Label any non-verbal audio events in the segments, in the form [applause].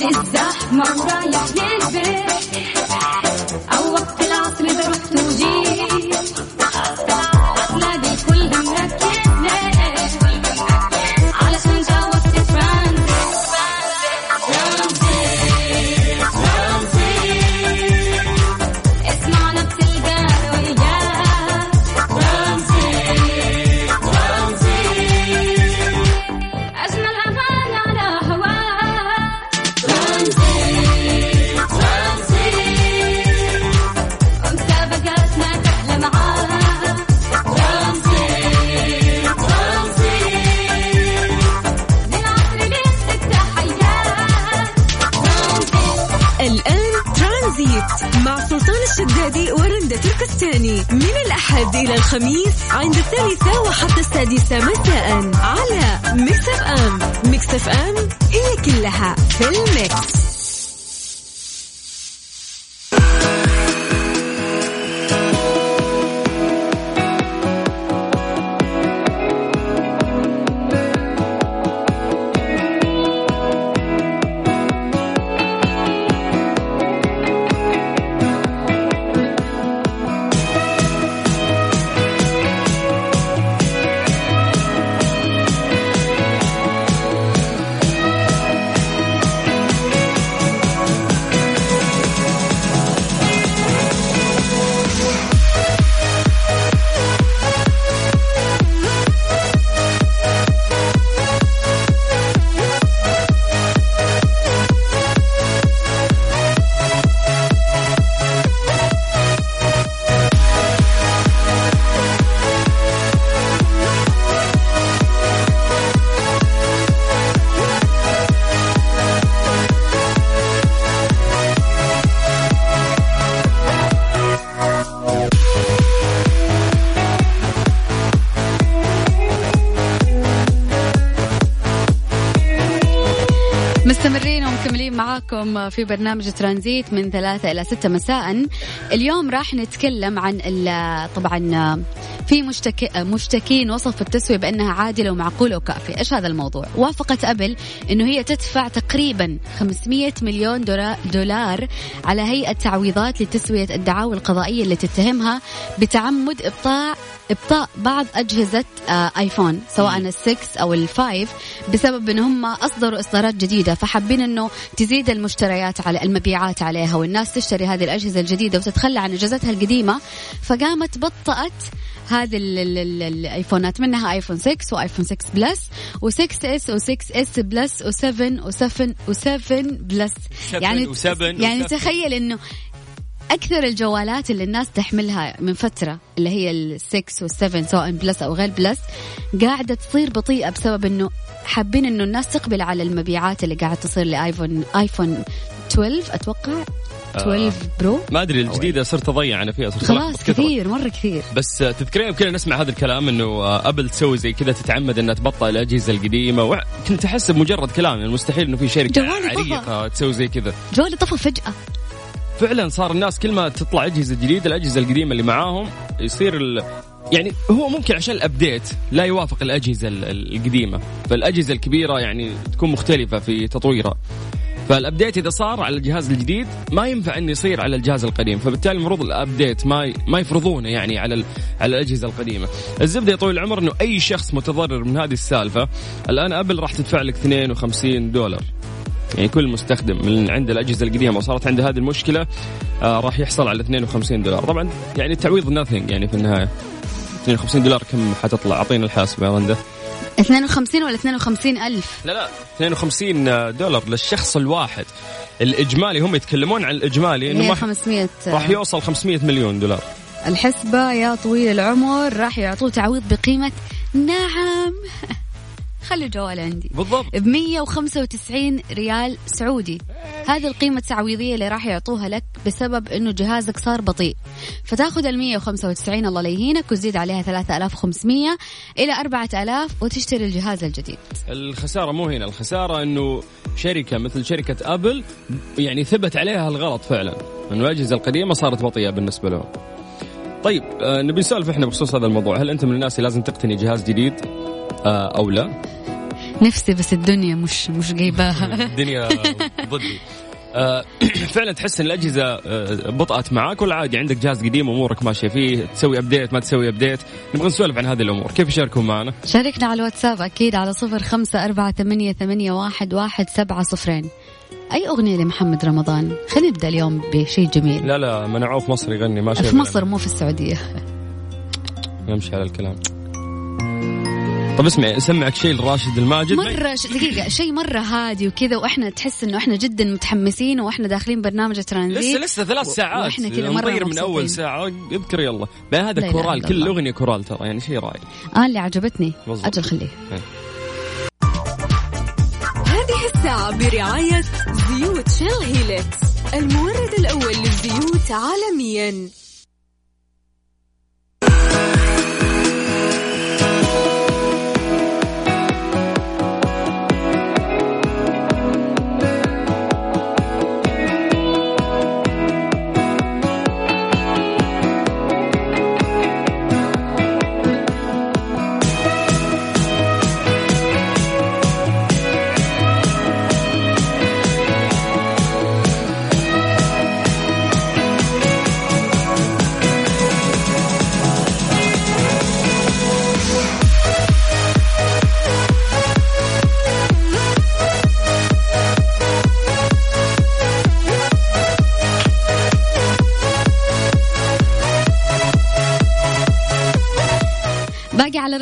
وقت الزحمة ورايح معاكم في برنامج ترانزيت من ثلاثة إلى ستة مساء. اليوم راح نتكلم عن طبعا في مشتكي مشتكين وصفوا التسوية بأنها عادلة ومعقولة وكافية. إيش هذا الموضوع؟ وافقت أبل أنه هي تدفع تقريبا 500 مليون دولار- دولار على هيئة تعويضات لتسوية الدعاوى القضائية اللي تتهمها بتعمد إبطاء إبطاء بعض أجهزة آه، آيفون سواء ال six أو ال five بسبب أن هم أصدروا إصدارات جديدة فحابين أنه تزيد المشتريات على المبيعات عليها والناس تشتري هذه الأجهزة الجديدة وتتخلى عن أجهزتها القديمة فقامت بطأت هذه ال- ال- ال- الآيفونات منها ايفون 6 وايفون 6 Plus و6 S و6 S Plus و7 و7 و7 Plus يعني و7 يعني و7. تخيل إنه أكثر الجوالات اللي الناس تحملها من فترة اللي هي السكس والسفن سواء بلس أو غير بلس قاعدة تصير بطيئة بسبب إنه حابين إنه الناس تقبل على المبيعات اللي قاعد تصير لايفون ايفون 12 أتوقع؟ 12 Pro ما أدري الجديدة صرت أضيع أنا فيها صرت خلاص. كثير مرة كثير. بس تذكرين يوم كنا نسمع هذا الكلام إنه آه، ابل تسوي زي كذا تتعمد إنها تبطئ الأجهزة القديمة وع- كنت أحس بمجرد كلام يعني مستحيل إنه في شركة جوالي طفى. عريقة تسوي زي كذا. جوالي طفى فجأة. فعلا صار الناس كل ما تطلع أجهزة جديدة الأجهزة القديمة اللي معاهم يصير ال... يعني هو ممكن عشان ال update لا يوافق الأجهزة ال- ال- القديمة فالأجهزة الكبيرة يعني تكون مختلفة في تطويرها فال update إذا صار على الجهاز الجديد ما ينفع إنه يصير على الجهاز القديم فبالتالي المفروض ال update ما. ما يفرضونه يعني على. على الأجهزة القديمة الزبدة يا طويل العمر إنه أي شخص متضرر من هذه السالفة الآن أبل راح تدفع لك 52 دولار يعني كل مستخدم من عند الأجهزة القديمة وصارت عنده هذه المشكلة آه راح يحصل على 52 دولار. طبعا يعني التعويض نثينج يعني في النهاية 52 دولار كم حتطلع؟ اعطينا الحاسبه يا رنده 52 ولا 52 ألف؟ لا لا 52 دولار للشخص الواحد. الإجمالي هم يتكلمون عن الإجمالي إنه هي ما 500 راح يوصل 500 مليون دولار. الحسبة يا طويل العمر راح يعطوه تعويض بقيمة نعم. [laughs] خلي الجوال عندي. بالضبط. ب 195 ريال سعودي. هذه القيمة التعويضية اللي راح يعطوها لك بسبب إنه جهازك صار بطيء. فتاخذ ال 195 الله لا يهينك وتزيد عليها 3500 إلى 4000 وتشتري الجهاز الجديد. الخسارة مو هنا الخسارة إنه شركة مثل شركة أبل يعني ثبت عليها الغلط فعلا. انه الأجهزة القديمة صارت بطيئة بالنسبة لهم. طيب آه نبي نسولف إحنا بخصوص هذا الموضوع. هل أنت من الناس اللي لازم تقتني جهاز جديد؟ أو لا؟ نفسي بس الدنيا مش مش جايباها. [laughs] الدنيا ضدي. آه، [clears throat] فعلا تحس إن الأجهزة آه، بطأت معاك ولا عادي؟ عندك جهاز قديم امورك ماشية فيه تسوي update ما تسوي update نبغى نسولف عن هذه الأمور. كيف يشاركون معنا؟ شاركنا على الواتساب أكيد على صفر خمسة أربعة ثمانية, ثمانية واحد, واحد سبعة صفرين. أي أغنية لمحمد رمضان؟ خلينا نبدأ اليوم بشيء جميل. لا لا منعوه في مصر يغني ما في مصر مو في السعودية. يمشي على الكلام. طب اسمع سمعك شيء لراشد الماجد؟ مرة ش... دقيقة شيء مرة هادي وكذا وإحنا تحس إنه إحنا جدا متحمسين وإحنا داخلين برنامج ترانزيت. لسه لسه ثلاث ساعات. وإحنا كذا مرة نطير من. أول ساعة. اذكر يلا. بقى لا هذا كورال كل. الاغنيه كورال ترى يعني شيء رائع. آه اللي عجبتني. بالضبط. أجل خليه. هذه الساعة برعاية زيوت Shell Helix المورد الأول للزيوت عالميا.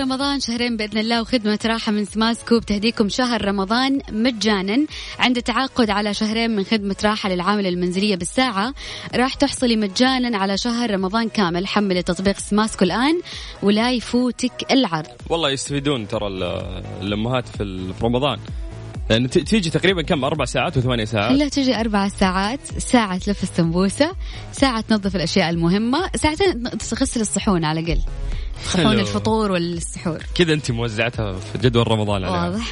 رمضان شهرين بإذن الله وخدمة راحة من سماسكو بتهديكم شهر رمضان مجانا. عند تعاقد على شهرين من خدمة راحة للعامله المنزلية بالساعة راح تحصلي مجانا على شهر رمضان كامل. حملي تطبيق سماسكو الآن ولا يفوتك العرض. والله يستفيدون ترى ال- الأمهات في رمضان. ت- تيجي تقريبا كم؟ أربع ساعات وثمانية ساعات؟ خلها تجي أربع ساعات. ساعة تلف السمبوسة ساعة تنظف الأشياء المهمة ساعتين تغسل الصحون على الأقل. حلو. الفطور والسحور. كذا أنت موزعتها في جدول رمضان عليها. واضح.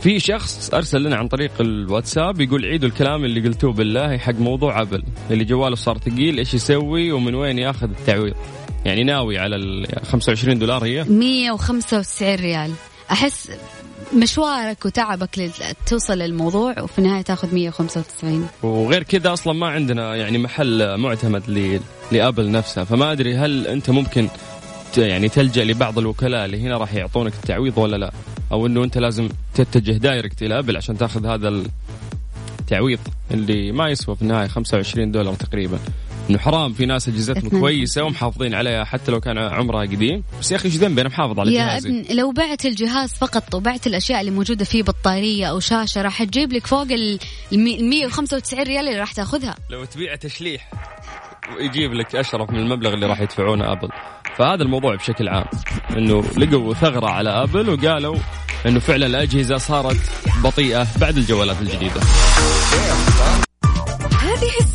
في شخص أرسل لنا عن طريق الواتساب يقول عيدوا الكلام اللي قلتوه بالله حق موضوع أبل اللي جواله صار ثقيل إيش يسوي ومن وين ياخذ التعويض؟ يعني ناوي على ال 25 دولار هي؟ 195 ريال. أحس مشوارك وتعبك لل- توصل للموضوع وفي النهاية تاخذ 195 وغير كذا أصلا ما عندنا يعني محل معتمد لأبل نفسها فما أدري هل أنت ممكن يعني تلجأ لبعض الوكلاء اللي هنا راح يعطونك التعويض ولا لا؟ أو إنه أنت لازم تتجه direct إلى أبل عشان تاخذ هذا التعويض اللي ما يسوى في النهاية 25 دولار تقريبا. إنه حرام في ناس أجهزتهم. كويسة ومحافظين عليها حتى لو كان عمرها قديم. بس يا أخي إيش ذنبي أنا محافظ على يا جهازي. ابن لو بعت الجهاز فقط وبعت الأشياء اللي موجودة فيه بطاريه أو شاشة راح تجيب لك فوق ال ال 195 ريال اللي راح تاخذها. لو تبيع تشليح ويجيب لك أشرف من المبلغ اللي راح يدفعونه أبل. فهذا الموضوع بشكل عام. إنه لقوا ثغرة على أبل وقالوا إنه فعلا الأجهزة صارت بطيئة بعد الجوالات الجديدة.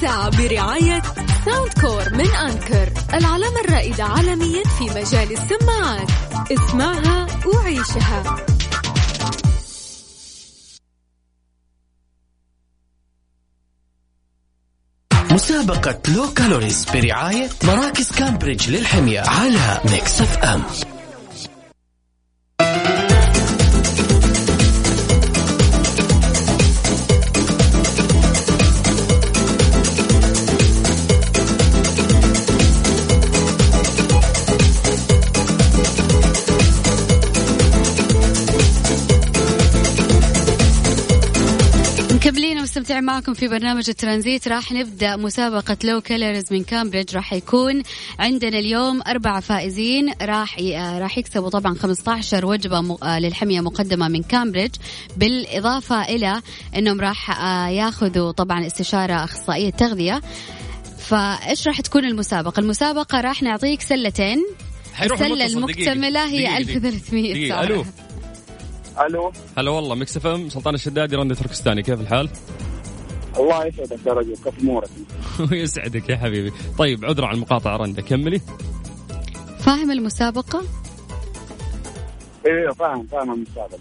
الساعة برعاية Soundcore من Anker العلامة الرائدة عالميا في مجال السماعات. اسمعها وعيشها. مسابقة Low Calories برعاية مراكز كامبريدج للحمية على Mix FM معكم في برنامج الترانزيت راح نبدأ مسابقة Low Calories من كامبريدج راح يكون عندنا اليوم أربع فائزين راح. آه، راح يكسبوا طبعا 15 وجبة. آه، للحمية مقدمة من كامبريدج بالإضافة إلى إنهم راح آه، ياخذوا طبعا استشارة أخصائية تغذية فإيش راح تكون المسابقة المسابقة راح نعطيك سلتين السلة. المكتملة هي دقيقة، دقيقة. 1300 دقيقة. سعر. ألو ألو هلا والله Mix FM سلطان الشدادي رندة تركستاني كيف الحال؟ الله يسعدك يا رجل كيف أمورك؟ [laughs] ويسعدك يا حبيبي. طيب عذر عن المقاطعة رنده كملي. فاهم المسابقة؟ أيوه فاهم فاهم المسابقة.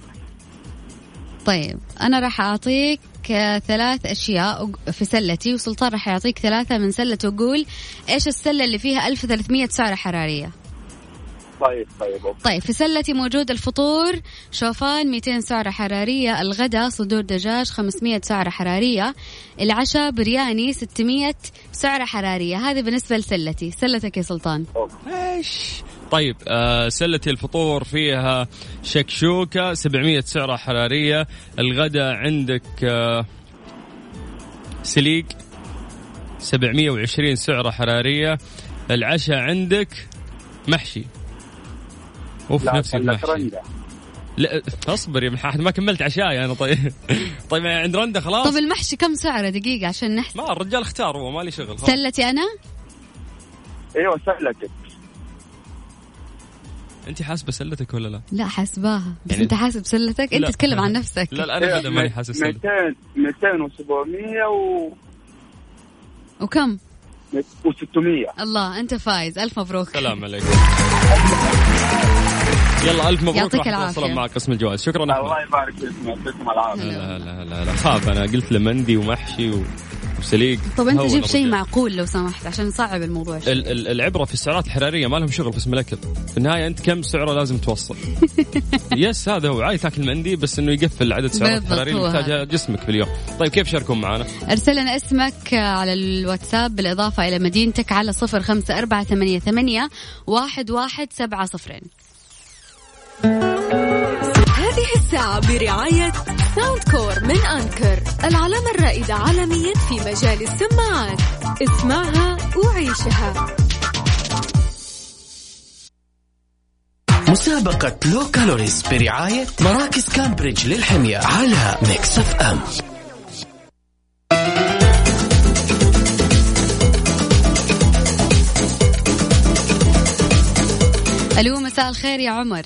طيب أنا راح أعطيك آه، ثلاث أشياء في سلتي وسلطان راح يعطيك ثلاثة من سلته وقول إيش السلة اللي فيها 1300 سعرة حرارية؟ طيب طيب أوكي. طيب في سلتي موجود الفطور شوفان 200 سعرة حرارية الغداء صدور دجاج 500 سعرة حرارية العشاء برياني 600 سعرة حرارية. هذه بالنسبة لسلتي. سلتك يا سلطان. إيش؟ طيب آه سلة الفطور فيها شكشوكة 700 سعرة حرارية. الغداء عندك آه سليق 720 سعرة حرارية. العشاء عندك محشي. أوف لا نفسي المحشي لا اصبر يا حاحد ما كملت عشاي أنا طيب. [laughs] طيب عند رندا خلاص. طب المحشي كم سعرة دقيقة عشان نحسب ما الرجال اختار هو مالي شغل خلاص. سلتي أنا؟ أيوه سلتك. انت حاسبة سلتك ولا لا؟ لا حاسباها بس يعني- أنت حاسب سلتك؟ أنت لا. تتكلم عن نفسك. لا لا أنا ابدا ماني حاسس سلتك. 200 200 و700 و وكم؟ و600 الله أنت فايز. ألف مبروك. سلام عليكم. [laughs] يلا ألف مبروك يعطيك راح العافية. توصلون مع قسم الجوائز. شكرا أحمد. الله يبارك فيكم يعطيكم العافية. لا لا لا لا خاف أنا قلت له مندي ومحشي و- وسليق. طب أنت هون جيب شيء. معقول لو سمحت عشان نصعب الموضوع شوي. ال- ال- العبرة في السعرات الحرارية ما لهم شغل في اسم الاكل في النهاية أنت كم سعره لازم توصل؟ [laughs] يس هذا هو. عادي تاكل مندي بس إنه يقفل عدد السعرات الحرارية اللي محتاجها جسمك في اليوم. طيب كيف شاركون معنا؟ أرسل لنا اسمك على الواتساب بالإضافة إلى مدينتك على صفر خمسة أربعة ثمانية, ثمانية واحد, واحد سبعة صفرين. هذه الساعة برعاية Soundcore من Anker العلامة الرائدة عالميا في مجال السماعات. اسمعها وعيشها. مسابقة Low Calories برعاية مراكز كامبريدج للحمية على Mix FM ألو مساء الخير يا عمر.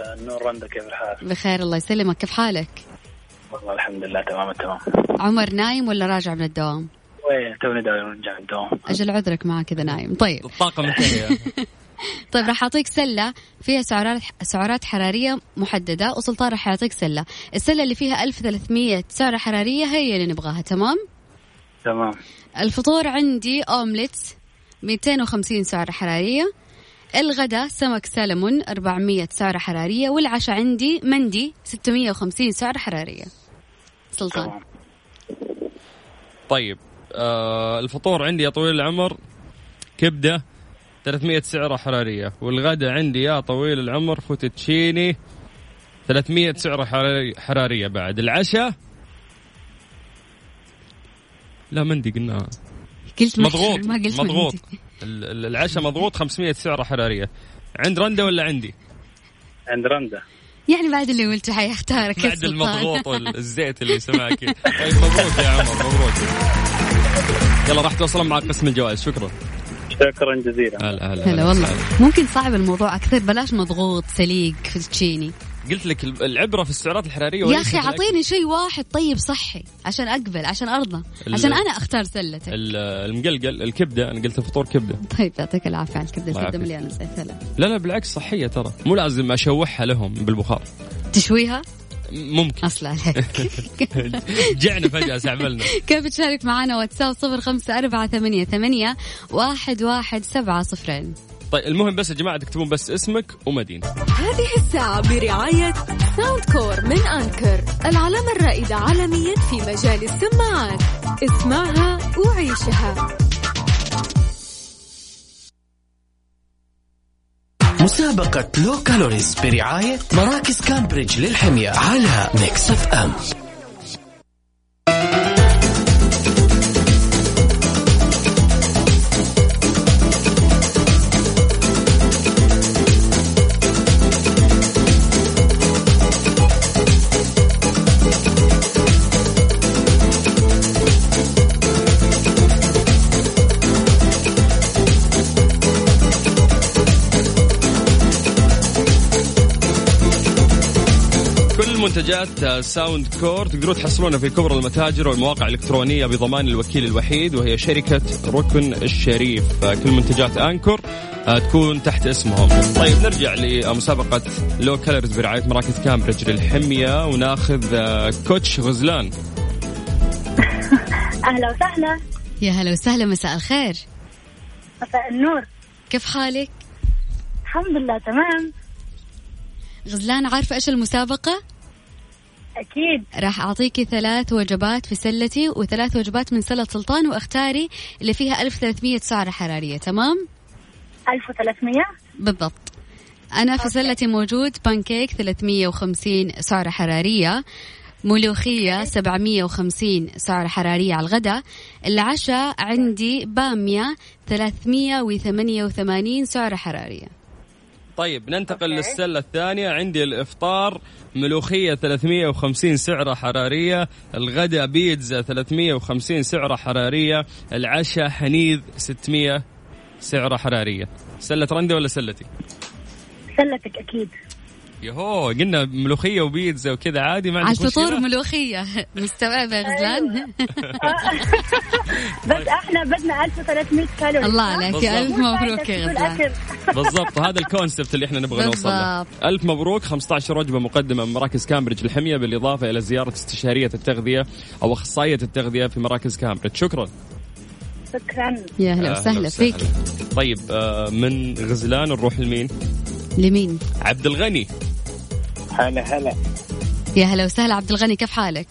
النور رندا كيف الحال؟ بخير الله يسلمك. كيف حالك؟ والله الحمد لله تمام التمام عمر نايم ولا راجع من الدوام؟ وين؟ توني ونرجع من الدوام. أجل عذرك معك كذا نايم. طيب. الطاقه منتهيه [laughs] طيب راح أعطيك سلة فيها سعرات سعرات حرارية محددة وسلطان راح يعطيك سلة. السلة اللي فيها 1300 سعرة حرارية هي اللي نبغاها تمام؟ تمام. الفطور عندي أومليت 250 سعرة حرارية. الغداء سمك سلمون 400 سعرة حرارية والعشاء عندي مندي 650 سعرة حرارية. سلطان. طيب آه الفطور عندي يا طويل العمر كبدة 300 سعرة حرارية والغداء عندي يا طويل العمر فوتوتشيني 300 سعرة حراري حرارية بعد. العشاء؟ لا مندي قلناها. قلت مضغوط ما قلت مضغوط. مندي. ال- ال- العشاء مضغوط 500 سعرة حرارية. عند رندا ولا عندي؟ عند رندا. يعني بعد اللي قلته حيختارك بعد. المضغوط والزيت [laughs] اللي سمعك طيب مبروك يا عمر مبروك يلا راح توصلون مع قسم الجوائز. شكرا. شكرا جزيلا. هلا هلا هلا والله. ممكن صعب الموضوع أكثر. بلاش مضغوط سليق فوتوتشيني قلت لك العبرة في السعرات الحرارية يا أخي. أعطيني شيء واحد طيب صحي عشان أقبل عشان أرضى عشان أنا أختار سلتك. ال- المقلقل الكبدة أنا قلت الفطور كبدة. طيب يعطيك العافية على الكبدة الكبده. مليانه زيت لا لا بالعكس صحية ترى. مو لازم أشوحها لهم بالبخار. تشويها؟ ممكن. أصلا عليك. [laughs] جعنا فجأة سعبلنا كيف تشارك معنا واتساب صفر خمسة أربعة ثمانية, ثمانية واحد, واحد سبعة صفرين؟ طيب المهم بس يا جماعة تكتبون بس اسمك ومدينة. هذه الساعة برعاية Soundcore من Anker العلامة الرائدة عالميا في مجال السماعات. اسمعها وعيشها. مسابقة Low Calories برعاية مراكز كامبريدج للحمية على Mix FM منتجات Soundcore تقدرون تحصلونها في كبرى المتاجر والمواقع الإلكترونية بضمان الوكيل الوحيد وهي شركة ركن الشريف. كل منتجات Anker آه، تكون تحت اسمهم. طيب نرجع لمسابقة Low Calories برعاية مراكز كامبريدج للحمية وناخذ آه، coach غزلان. [laughs] أهلا وسهلا. يا هلا وسهلا مساء الخير. مساء النور. كيف حالك؟ الحمد لله تمام. غزلان عارفة إيش المسابقة؟ أكيد. راح أعطيكي ثلاث وجبات في سلتي وثلاث وجبات من سلة سلطان واختاري اللي فيها 1300 سعرة حرارية تمام؟ 1300 بالضبط. أنا في سلتي موجود بانكيك 350 سعرة حرارية ملوخية 750 سعرة حرارية على الغداء العشاء عندي بامية 388 سعرة حرارية. طيب ننتقل للسلة الثانية. عندي الإفطار ملوخية 350 سعرة حرارية الغداء بيتزا 350 سعرة حرارية العشاء حنيذ 600 سعرة حرارية. سلة رندة ولا سلتي؟ سلتك أكيد. يهو قلنا ملوخية وبيتزا وكذا عادي ما على عندك الفطور مشكلة؟ ملوخية [laughs] مستوعبة يا غزلان [laughs] بس إحنا بدنا 1300 كالوري الله؟ عليك [laughs] بالضبط. ألف مبروك يا غزلان. بالضبط هذا ال concept اللي إحنا نبغى نوصل له. ألف مبروك 15 وجبة مقدمة من مراكز كامبريدج الحمية بالإضافة إلى زيارة استشارية التغذية أو أخصائية التغذية في مراكز كامبريدج شكرا شكرا يا هلا أهلا وسهلا فيك طيب آه، من غزلان نروح لمين لمين؟ عبد الغني هلا هلا. يا هلا وسهلا عبد الغني كيف حالك؟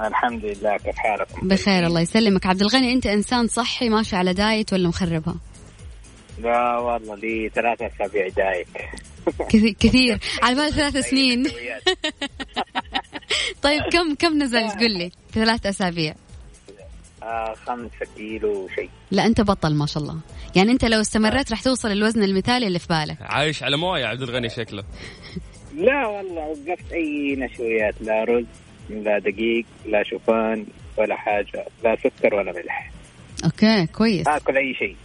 الحمد لله كيف حالكم؟ بخير الله يسلمك. عبد الغني أنت إنسان صحي ماشي على دايت ولا مخربها؟ لا والله لي ثلاثة أسابيع دايت. كثير, كثير. [laughs] على بال ثلاث سنين. [laughs] طيب كم كم نزلت؟ قل لي. في ثلاث أسابيع؟ آه خمسة كيلو شيء. لا أنت بطل ما شاء الله. يعني أنت لو استمريت راح توصل الوزن المثالي اللي في بالك. عايش على موية عبد الغني شكله. [laughs] لا والله وقفت أي نشويات لا رز لا دقيق لا شوفان ولا حاجة لا سكر ولا ملح. okay كويس. آكل أي شيء.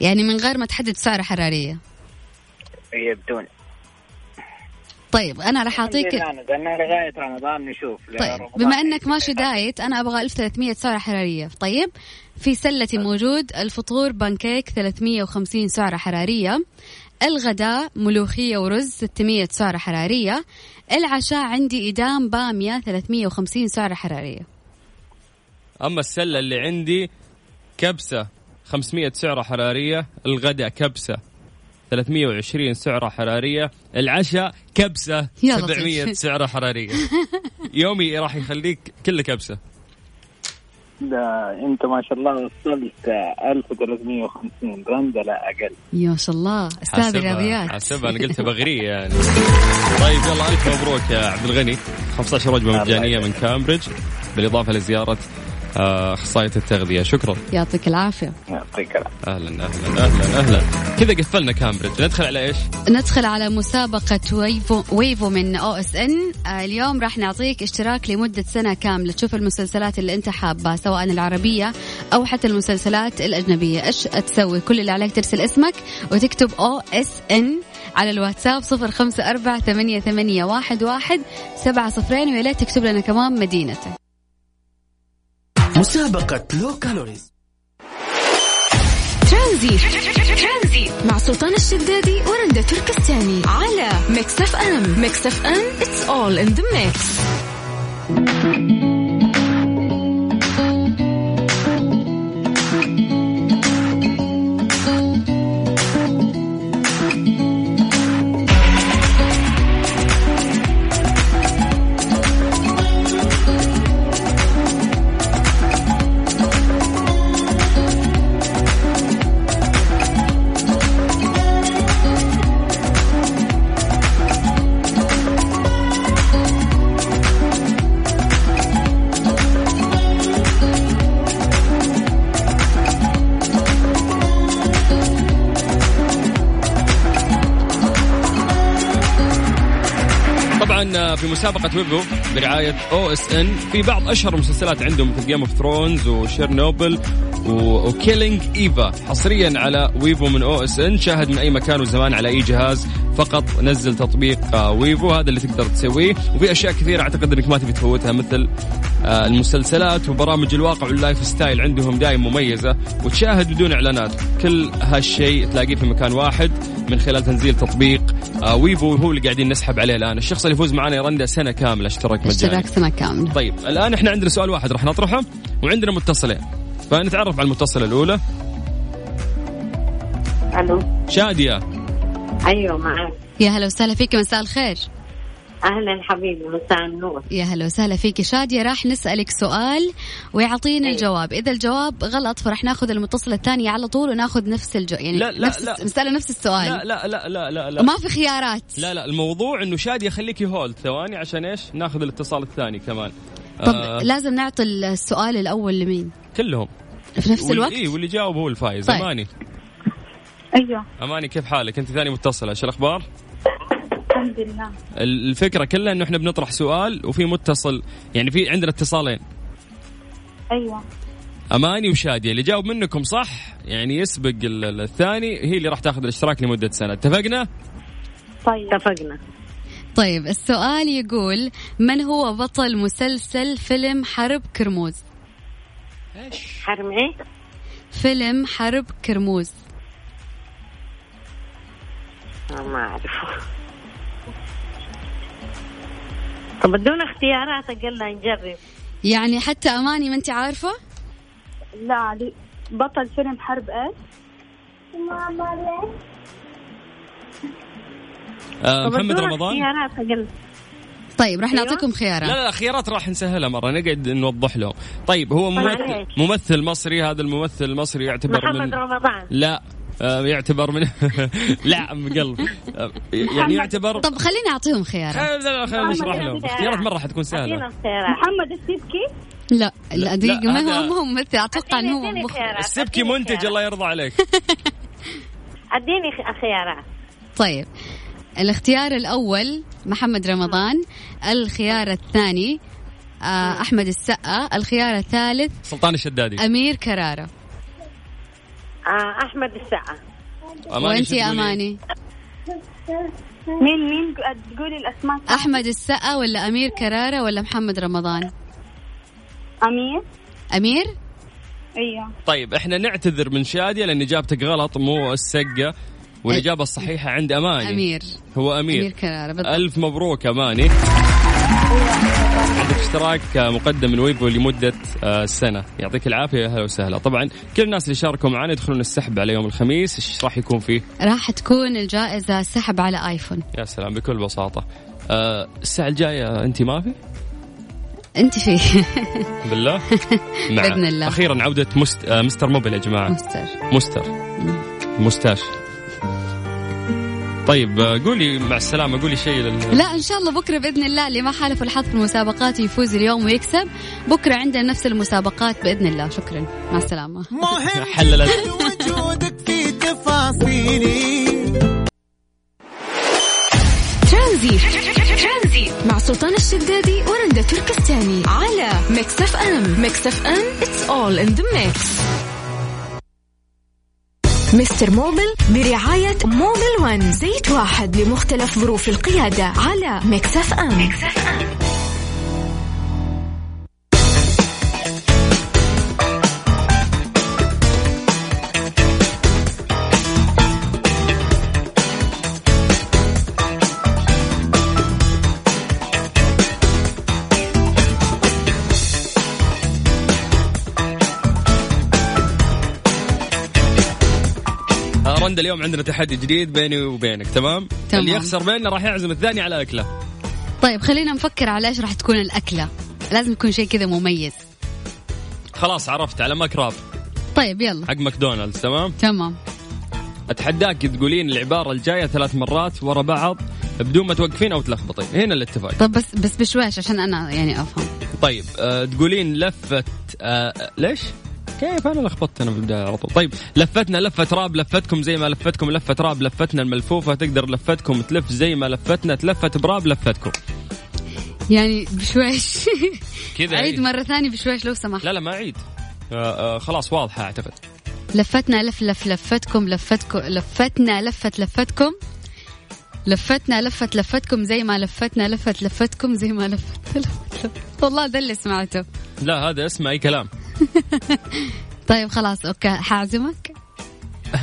يعني من غير ما تحدد سعرة حرارية. هي بدون. طيب أنا راح اعطيك لغاية رمضان نشوف. طيب بما إنك ماشي diet أنا أبغى 1300 سعرة حرارية. طيب في سلتي موجود الفطور بانكيك 350 سعرة حرارية. الغداء ملوخية ورز 600 سعرة حرارية. العشاء عندي إدام بامية 350 سعرة حرارية. أما السلة اللي عندي كبسة 500 سعرة حرارية. الغداء كبسة 320 سعرة حرارية. العشاء كبسة يا 700 لطيف. سعرة حرارية. [laughs] يومي راح يخليك كله كبسة. ده انت ما شاء الله وصلت 1350 رندا لا أقل. ما شاء الله. أستاذ الرياضيات. حاسبها أنا قلتها بغريه يعني. طيب يلا ألف مبروك يا عبد الغني. 15 وجبة مجانية. من كامبريدج بالإضافة لزيارة أخصائية التغذية. شكرا. يعطيك العافية. يعطيك العافية. أهلا أهلا أهلا أهلا. كذا قفلنا كامبريدج. ندخل على إيش؟ ندخل على مسابقة Wavo, Wavo من OSN. اليوم راح نعطيك اشتراك لمدة سنة كاملة. تشوف المسلسلات اللي أنت حابها سواء العربية أو حتى المسلسلات الأجنبية. إيش تسوي؟ كل اللي عليك ترسل اسمك وتكتب OSN على الواتساب صفر خمسة أربعة ثمانية, ثمانية واحد, واحد سبعة صفرين ويا ليت تكتب لنا كمان مدينتك. مسابقة Low Calories Transit. مع سلطان الشدادي ورندا تركستاني على Mix FM. Mix FM it's all in the mix. في مسابقة Wavo برعاية OSN في بعض أشهر المسلسلات عندهم مثل Game of Thrones و Chernobyl و Killing Eve حصريا على Wavo من OSN شاهد من أي مكان وزمان على أي جهاز فقط. نزل تطبيق آه، Wavo هذا اللي تقدر تسويه. وفي أشياء كثيرة أعتقد إنك ما تبي تفوتها مثل آه، المسلسلات وبرامج الواقع وال lifestyle عندهم دايم مميزة وتشاهد بدون إعلانات. كل هالشيء تلاقيه في مكان واحد. من خلال تنزيل تطبيق آه، ويفو هو اللي قاعدين نسحب عليه الآن. الشخص اللي يفوز معنا يرندا سنة كاملة اشتراك مجاني اشتراك سنة كاملة. طيب الآن إحنا عندنا سؤال واحد راح نطرحه وعندنا متصلين. فنتعرف على المتصلة الأولى. ألو. شادية. أيوه معك. يا هلا وسهلا فيك مساء الخير. أهلا حبيبي مساء النور. يا هلا وسهلا فيك شادية راح نسألك سؤال ويعطينا الجواب. إذا الجواب غلط فراح ناخذ المتصل الثاني على طول وناخذ نفس الجو يعني لا، لا، نفس لا. نسأله نفس السؤال. لا لا لا لا لا لا. ما في خيارات. لا لا الموضوع إنه شادية خليكي هولد ثواني عشان إيش؟ ناخذ الاتصال الثاني كمان. طب آه لازم نعطي السؤال الأول لمين؟ كلهم. في نفس واللي- الوقت؟ إيه واللي جاوب هو الفايز. طيب. أماني. أيوه. أماني كيف حالك؟ أنت ثاني متصله إيش الأخبار؟ الحمد لله. الفكرة كلها إنه إحنا بنطرح سؤال وفي متصل. يعني في عندنا اتصالين. أيوه. أماني وشادية. اللي جاوب منكم صح يعني يسبق ال- ال- الثاني هي اللي راح تاخذ الاشتراك لمدة سنة. اتفقنا؟ طيب. اتفقنا. طيب السؤال يقول من هو بطل مسلسل فيلم حرب كرموز؟ حرم إيه؟ فيلم حرب كرموز. ما أعرفه. طب ادونا اختيارات أقل نجرب. يعني حتى أماني ما أنت عارفة؟ لا علي بطل فيلم حرب إيش؟ آه طب محمد رمضان؟ اختيارات أقل. طيب راح أيوة. نعطيكم لا خيارات لا خيارات راح نسهلها مرة نقعد نوضح لهم. طيب هو ممثل معليش. ممثل مصري هذا الممثل المصري يعتبر محمد من رمضان. لا. آه، يعتبر من [laughs] لا عم قلب. يعني يعتبر طب خليني أعطيهم خيارات. خل- لا لا خلينا نشرح لهم. اختيارات مرة حتكون سهلة. محمد السبكي؟ لا لا دقيقة ما هو ما هو ممثل. أتوقع إنه هو السبكي منتج. الله يرضى عليك. [laughs] أديني خ- خيارات. طيب. الاختيار الأول محمد رمضان الخيار الثاني آه أحمد السقا الخيار الثالث سلطان الشدادي. أمير كرارة. آه أحمد السعه أماني وأنت شو يا؟ أماني؟ مين مين تقولي الأسماء؟ أحمد السقا ولا أمير كرارة ولا محمد رمضان؟ أمير. أمير؟ أيوه. طيب إحنا نعتذر من شادية لأن إجابتك غلط مو السقة والإجابة الصحيحة عند أماني. أمير. هو أمير. أمير كرارة بالضبط. ألف مبروك أماني. عندك اشتراك مقدم من ويفو لمدة آه، سنة. يعطيك العافية يا أهلا وسهلا. طبعا كل الناس اللي شاركوا معنا يدخلون السحب على يوم الخميس إيش راح يكون فيه؟ راح تكون الجائزة سحب على آيفون. يا سلام بكل بساطة. آه، الساعة الجاية انت ما في؟ أنت فيه بالله [laughs] مع بإذن الله. أخيرا عودة مست... آه، مستر موبل يا جماعة. مستر. مستر. مستاش طيب قولي مع السلامة قولي شيء لل... لا إن شاء الله بكرة بإذن الله اللي ما حالف الحظ في المسابقات يفوز اليوم ويكسب. بكرة عندنا نفس المسابقات بإذن الله. شكرا. مع السلامة. [laughs] حللت. وجودك في تفاصيلي. ترانزيت. مع سلطان الشدادي ورندا تركستاني. على Mix FM. Mix FM it's all in the mix. Mister Mobil برعاية Mobil One زيت واحد لمختلف ظروف القيادة على ام, Mix FM. رندا اليوم عندنا تحدي جديد بيني وبينك تمام؟ تمام. اللي يخسر بيننا راح يعزم الثاني على أكلة. طيب خلينا نفكر على إيش راح تكون الأكلة. لازم يكون شيء كذا مميز. خلاص عرفت على مكراب طيب يلا. حق ماكدونالدز تمام؟ تمام. أتحداك تقولين العبارة الجاية ثلاث مرات ورا بعض بدون ما توقفين أو تلخبطين. هنا الاتفاق. طب بس بس بشويش عشان أنا يعني أفهم. طيب آه تقولين لفه آه ليش؟ كيف؟ أنا لخبطت أنا في البدايه على طول. طيب لفتنا لفة راب لفتكم زي ما لفتكم لفة راب لفتنا الملفوفة تقدر لفتكم تلف زي ما لفتنا تلفت براب لفتكم. يعني بشويش. كذا عيد إيه. مرة ثانية بشويش لو سمحت. لا لا ما عيد. آه آه خلاص واضحة أعتقد. لفتنا لف لف لفتكم لفتكم لفتنا لفت لفتكم. لفتنا لفت لفتكم زي ما لفتنا لفت لفتكم زي ما لفت لفت لفت. والله ده اللي سمعته. لا هذا اسمه أي كلام. [laughs] طيب خلاص أوكي. حاعزمك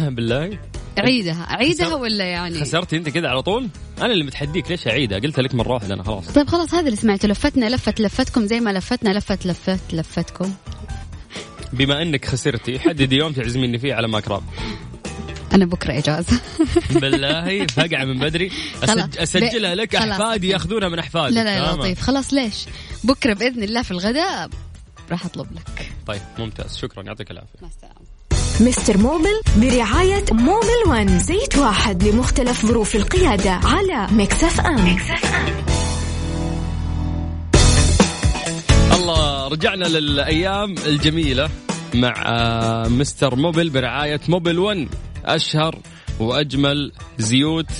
بالله. عيدها. عيدها خسر- ولا يعني؟ خسرتي أنت كذا على طول؟ أنا اللي متحديك ليش اعيدها قلت لك مرة واحدة أنا خلاص. طيب خلاص هذا اللي سمعته. لفتنا لفت لفتكم زي ما لفتنا لفت لفت لفتكم. بما إنك خسرتي حددي يوم تعزميني فيه على ماكراب أنا بكرة إجازة. [laughs] بالله فقعه من بدري. أسج... أسجلها لك. أحفادي ياخذونها من احفادك لا لا لا فاهمة؟ طيب. خلاص ليش؟ بكرة بإذن الله في الغداء راح أطلب لك. طيب ممتاز. شكرا. يعطيك العافية. مع السلامة. Mister Mobil برعاية Mobil One. زيت واحد لمختلف ظروف القيادة على Mix FM. الله رجعنا للأيام الجميلة مع آه، Mister Mobil برعاية Mobil 1 أشهر وأجمل زيوت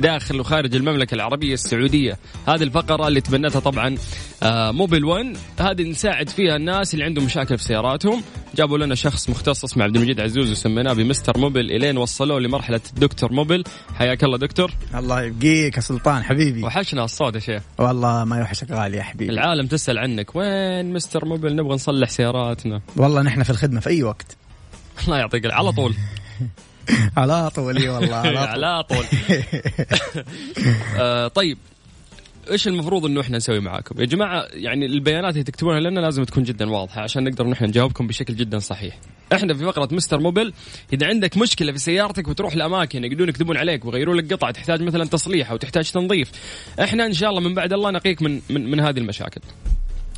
داخل وخارج المملكة العربية السعودية. هذه الفقرة اللي تبنتها طبعا آه، Mobil 1 هذه نساعد فيها الناس اللي عندهم مشاكل في سياراتهم. جابوا لنا شخص مختص مع عبد المجيد عزوز وسميناه ب Mister Mobil إلين وصلوه لمرحلة دكتور Mobil حياك الله دكتور. الله يبقيك يا سلطان حبيبي. وحشنا الصوت يا شيخ. والله ما يوحشك غالي يا حبيبي. العالم تسأل عنك وين Mister Mobil نبغى نصلح سياراتنا. والله نحن في الخدمة في أي وقت. [laughs] الله يعطيك على طول. [laughs] [laughs] على طول إي والله على طول على طول [laughs] آه طيب إيش المفروض إنه إحنا نسوي معاكم؟ يا جماعة يعني البيانات اللي تكتبونها لنا لازم تكون جدا واضحة عشان نقدر نحن نجاوبكم بشكل جدا صحيح. إحنا في فقرة مستر موبل إذا عندك مشكلة في سيارتك وتروح لأماكن يقدرون يكتبون عليك ويغيرون لك قطعه تحتاج مثلا تصليح أو تحتاج تنظيف، إحنا إن شاء الله من بعد الله نقيك من من, من هذه المشاكل.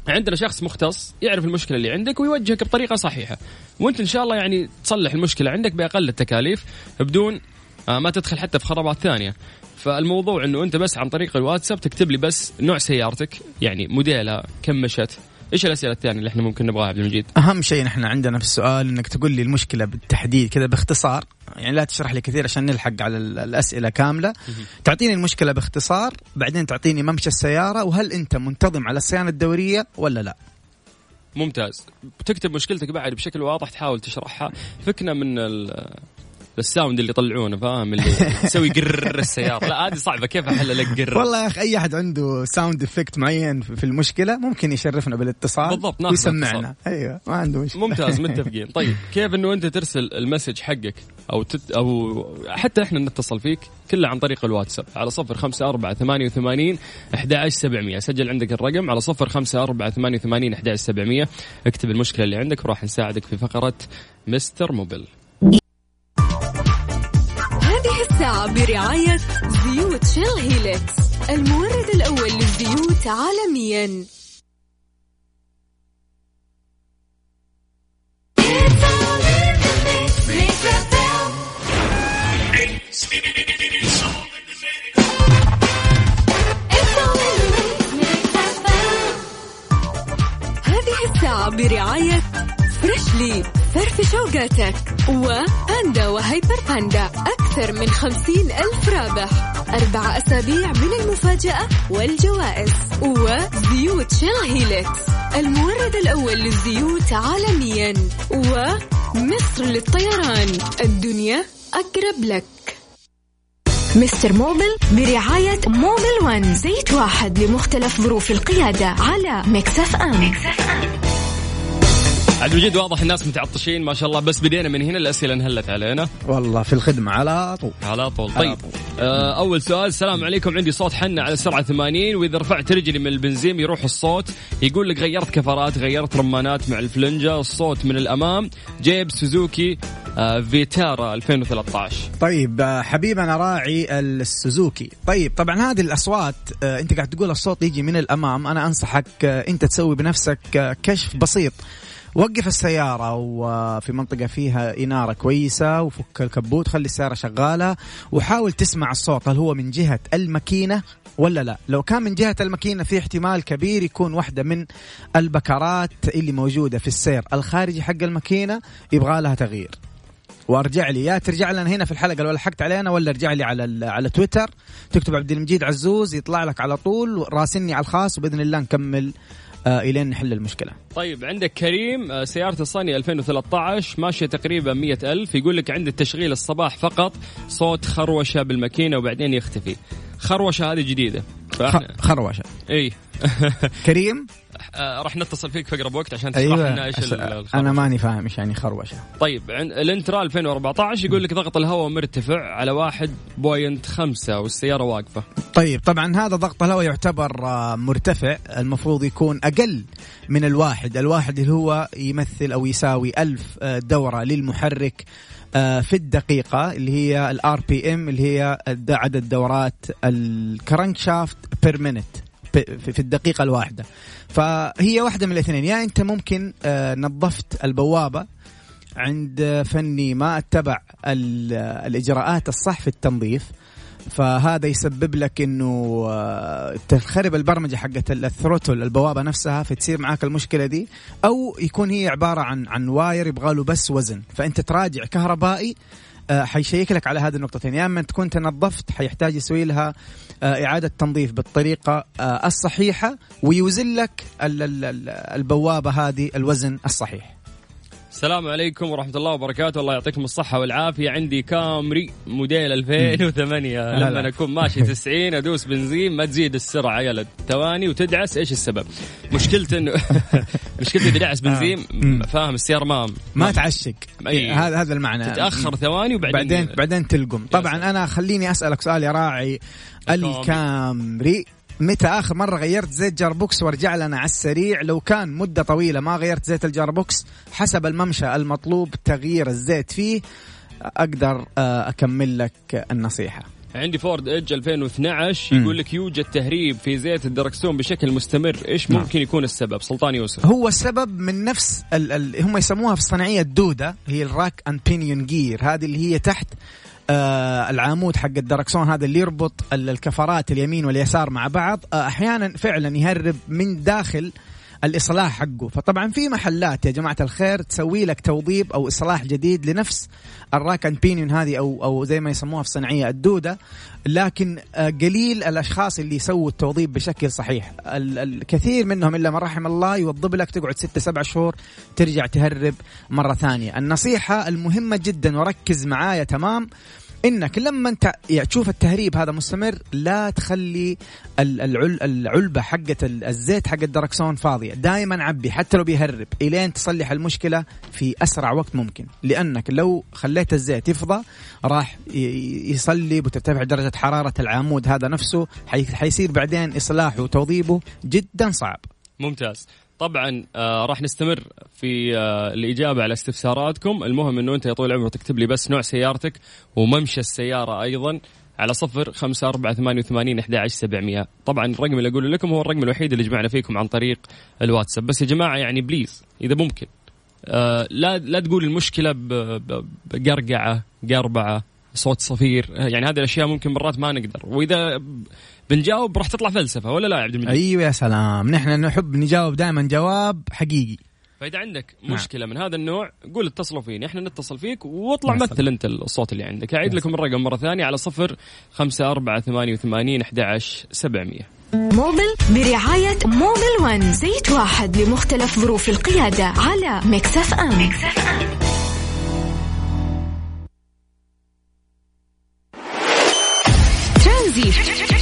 عندنا شخص مختص يعرف المشكلة اللي عندك ويوجهك بطريقة صحيحة. وأنت إن شاء الله يعني تصلح المشكلة عندك بأقل التكاليف بدون آه، ما تدخل حتى في خرابات ثانية. فالموضوع إنه أنت بس عن طريق الواتساب تكتب لي بس نوع سيارتك يعني موديلها كم مشت إيش الأسئلة الثانية اللي إحنا ممكن نبغاها عبد المجيد؟ أهم شيء نحن عندنا في السؤال إنك تقول لي المشكلة بالتحديد كذا باختصار. يعني لا تشرح لي كثير عشان نلحق على ال- الأسئلة كاملة. تعطيني المشكلة باختصار بعدين تعطيني ممشى السيارة وهل أنت منتظم على الصيانة الدورية ولا لا؟ ممتاز. تكتب مشكلتك بعد بشكل واضح تحاول تشرحها. فكنا من ال sound اللي يطلعونه فاهم؟ اللي يسوي قرر السيارة. لا هذه صعبة. كيف أحل لك قرر والله يا أخي أي أحد عنده sound effect معين في المشكلة ممكن يشرفنا بالاتصال بالضبط، ويسمعنا. أيوه ما عنده مشكلة. ممتاز [laughs] متفقين. طيب كيف إنه أنت ترسل ال message حقك أو تت أو حتى إحنا نتصل فيك كله عن طريق الواتساب على صفر خمسة أربعة ثمانية وثمانين أحد سبعمية. سجل عندك الرقم على صفر خمسة أربعة ثمانية وثمانين أحد سبعمية. اكتب المشكلة اللي عندك وراح نساعدك في فقرة مستر موبل. برعاية زيوت شيل هيلكس المورد الأول للزيوت عالميا. برعاية Freshly فرفش اوقاتك وباندا وهيبر باندا أكثر من خمسين ألف رابح. أربع أسابيع من المفاجأة والجوائز وزيوت Shell Helix المورد الأول للزيوت عالميا ومصر للطيران. الدنيا أقرب لك. Mister Mobil برعاية Mobil One زيت واحد لمختلف ظروف القيادة على Mix FM. عبد المجيد واضح الناس متعطشين ما شاء الله بس بدينا من هنا الأسئلة انهلت علينا. والله في الخدمة على طول. على طول. على طيب آه أول سؤال السلام عليكم عندي صوت حنة على سرعة 80 وإذا رفعت رجلي من البنزين يروح الصوت يقول لك غيرت كفرات غيرت رمانات مع الفلنجة الصوت من الأمام جيب سوزوكي آه فيتارا 2013 طيب آه، حبيبنا راعي السوزوكي. طيب طبعا هذه الأصوات آه، أنت قاعد تقول الصوت يجي من الأمام أنا أنصحك آه، أنت تسوي بنفسك آه، كشف بسيط. وقف السيارة وفي منطقة فيها إنارة كويسة وفك الكبوت خلي السيارة شغالة وحاول تسمع الصوت هل هو من جهة الماكينة ولا لا؟ لو كان من جهة الماكينة في احتمال كبير يكون واحدة من البكرات اللي موجودة في السير الخارجي حق الماكينة يبغى لها تغيير. وارجع لي يا ترجع لنا هنا في الحلقة لو لحقت علينا ولا ارجع لي على على تويتر تكتب عبد المجيد عزوز يطلع لك على طول راسلني على الخاص وبإذن الله نكمل إلين نحل المشكلة. طيب عندك كريم آه، سيارة الصاني 2013 ماشية تقريبا 100 ألف. يقول لك عند التشغيل الصباح فقط صوت خروشة بالماكينة وبعدين يختفي. خروشة هذه خ- خروشه إي. [laughs] كريم؟ آه، راح نتصل فيك في أقرب وقت عشان تشرح لنا إيش أس- ال- الخبر. أنا ماني فاهم إيش يعني خروشه طيب الانترا 2014 يقول لك ضغط الهواء مرتفع على 1.5 والسيارة واقفة. طيب طبعا هذا ضغط الهواء يعتبر آه، مرتفع. المفروض يكون أقل من الواحد. الواحد اللي هو يمثل أو يساوي ألف آه، دورة للمحرك في الدقيقة اللي هي ال RPM اللي هي عدد دورات ال crankshaft per minute في الدقيقة الواحدة. فهي واحدة من الاثنين. يا أنت ممكن آه، نظفت البوابة عند فني ما اتبع ال- الإجراءات الصح في التنظيف فهذا يسبب لك إنه آه، تخرب البرمجة حقت ال- الثروتل البوابة نفسها فتصير معاك المشكلة دي. أو يكون هي عبارة عن عن واير يبغى له بس وزن. فأنت تراجع كهربائي آه، حيشيك لك على هذه النقطتين. يا إما تكون تنظفت حيحتاج يسوي لها آه، إعادة تنظيف بالطريقة الصحيحة ويوزن لك ال- ال- ال- البوابة هذه الوزن الصحيح. السلام عليكم ورحمة الله وبركاته. الله يعطيكم الصحة والعافية. عندي كامري موديل 2008 لا لما. أكون ماشي [laughs] 90 أدوس بنزين ما تزيد السرعة يا ولد ثواني وتدعس إيش السبب؟ مشكلتي إنه [laughs] مشكلتي إذا دعس بنزين. مم. فاهم السيارة ما ما تعشق. أي. هذا هذا المعنى. تتأخر ثواني وبعدين بعدين بعدين تلقم. طبعا أنا خليني أسألك سؤال يا راعي. الكامري. متى آخر مرة غيرت زيت gearbox وارجع لنا على السريع؟ لو كان مدة طويلة ما غيرت زيت ال gearbox حسب الممشى المطلوب تغيير الزيت فيه أقدر آه، أكمل لك النصيحة. عندي فورد إيدج 2012 مم. يقول لك يوجد تهريب في زيت الدركسون بشكل مستمر. إيش نعم. ممكن يكون السبب؟ سلطان يوسف. هو السبب من نفس ال ال هم يسموها في الصناعية الدودة هي الراك أند بينيون جير. هذه اللي هي تحت آه العمود حق الدركسون هذا اللي يربط ال- الكفرات اليمين واليسار مع بعض آه أحيانا فعلا يهرب من داخل الإصلاح حقه. فطبعا في محلات يا جماعة الخير تسوي لك توظيف أو إصلاح جديد لنفس الراك أند بينيون هذه أو أو زي ما يسموها في الصناعية الدودة لكن آه، قليل الأشخاص اللي يسووا التوظيف بشكل صحيح. ال- الكثير منهم إلا من رحم الله يوظب لك تقعد ستة سبع شهور ترجع تهرب مرة ثانية. النصيحة المهمة جدا وركز معايا تمام إنك لما أنت تشوف التهريب هذا مستمر لا تخلي ال- العل العلبة حقه ال- الزيت حق الدركسون فاضية. دائما عبي حتى لو بيهرب. إلين تصلح المشكلة في أسرع وقت ممكن. لأنك لو خليت الزيت يفضى راح يصلب وترتفع درجة حرارة العمود هذا نفسه. حي- حيصير بعدين إصلاحه وتوظيفه جدا صعب. ممتاز. طبعا آه راح نستمر في آه الإجابة على استفساراتكم. المهم أنه أنت يا طويل العمر تكتب لي بس نوع سيارتك وممشى السيارة أيضا على صفر خمسة أربعة ثمانية وثمانين أحد عشر سبعمية. طبعا الرقم اللي أقوله لكم هو الرقم الوحيد اللي جمعنا فيكم عن طريق الواتساب. بس يا جماعة يعني بليز إذا ممكن آه لا لا تقول المشكلة بقرقعة قربعة صوت صفير. يعني هذه الأشياء ممكن مرات ما نقدر. وإذا بنجاوب راح تطلع فلسفة ولا لا يا عبد المجيد؟ أيوه يا سلام. نحن نحب نجاوب دائما جواب حقيقي. فإذا عندك نعم. مشكلة من هذا النوع قول اتصلوا فيني إحنا نتصل فيك واطلع مثل سلام. أنت الصوت اللي عندك. أعيد لكم الرقم مرة ثانية على صفر خمسة أربعة ثمانية وثمانين أحد عشر سبعمية. Mobil برعاية Mobil One. زيت واحد لمختلف ظروف القيادة على Mix FM, ترانزيت.